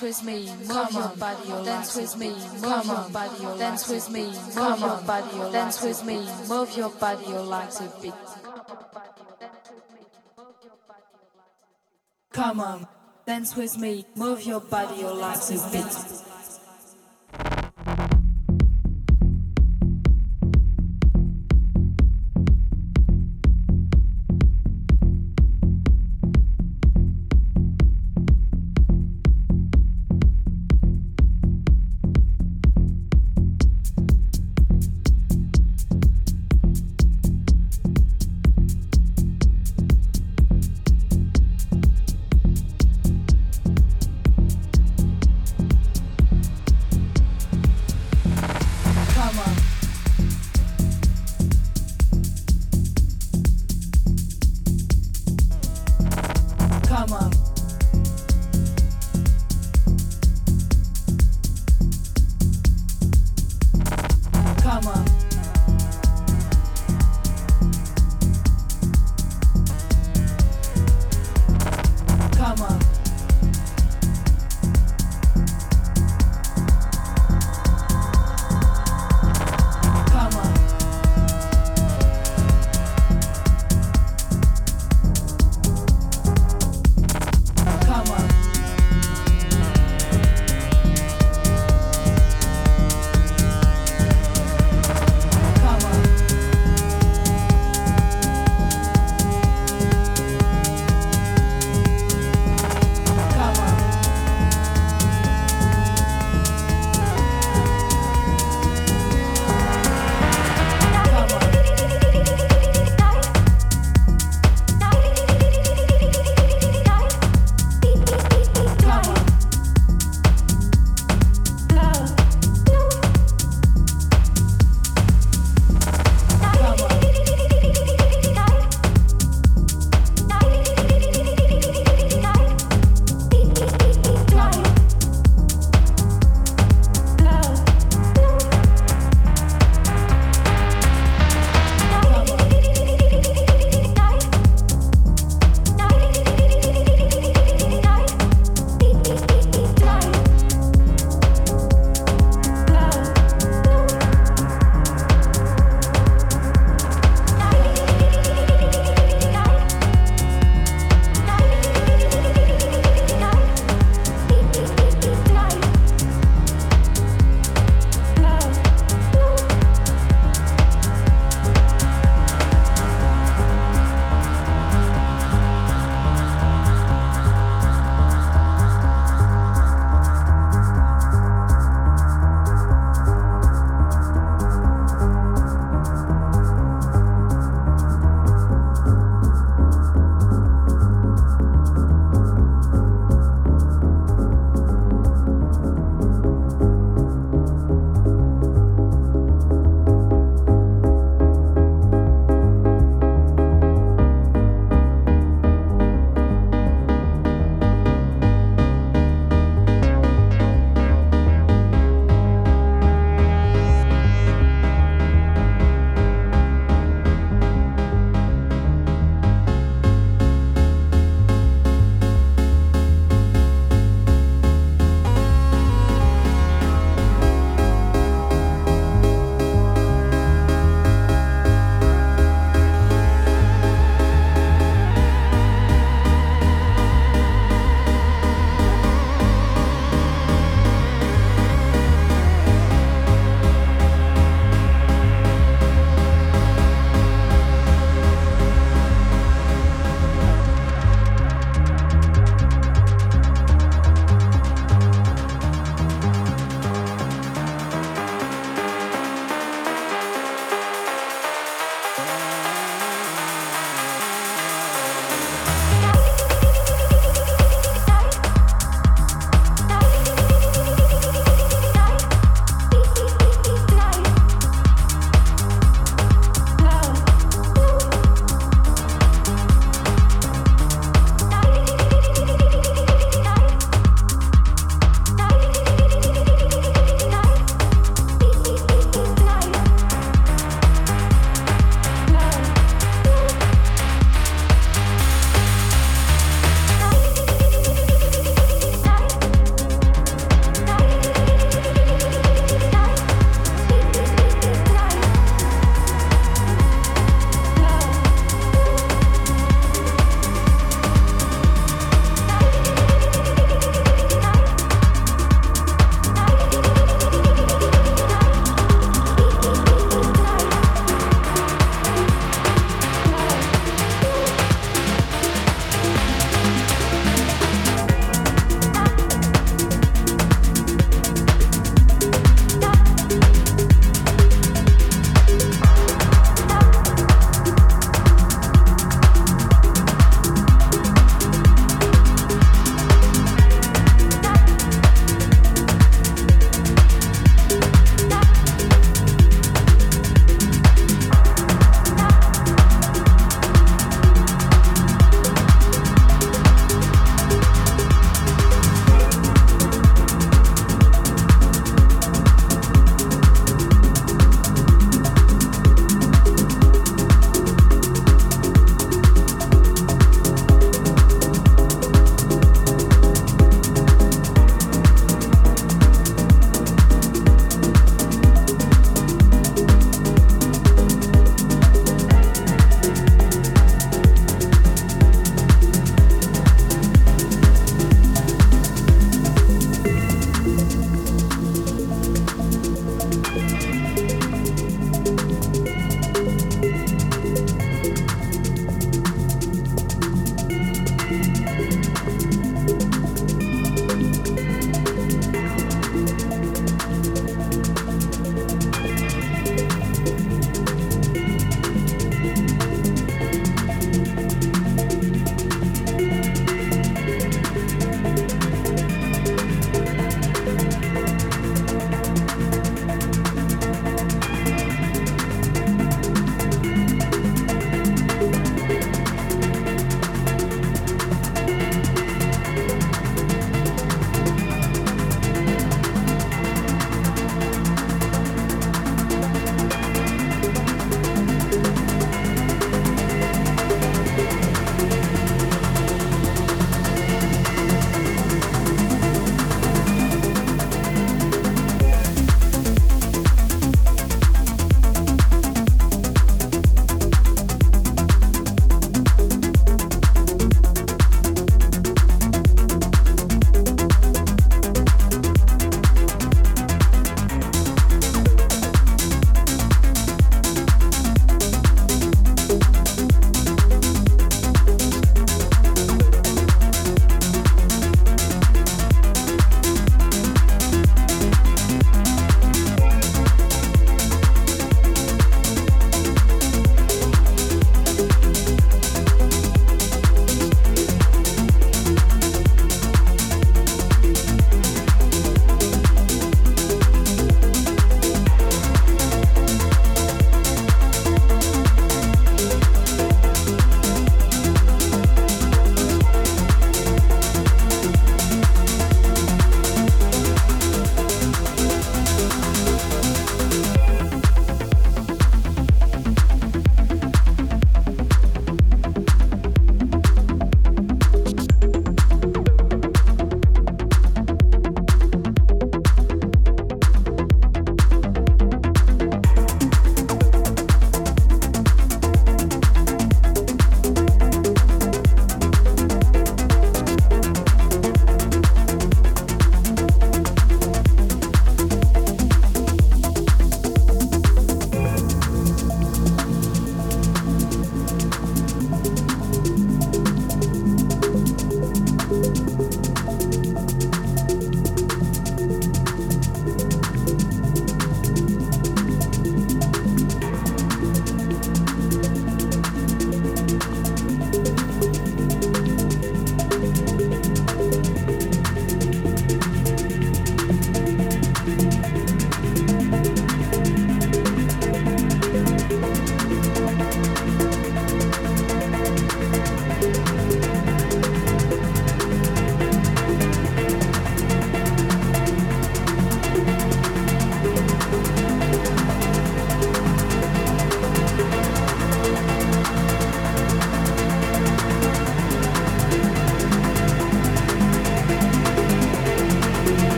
dance with me, move your body, your dance with me, move your body, your dance with me, move your body, your dance with me, move your body, your legs a bit. Come on, dance with me, move your body, your legs a bit.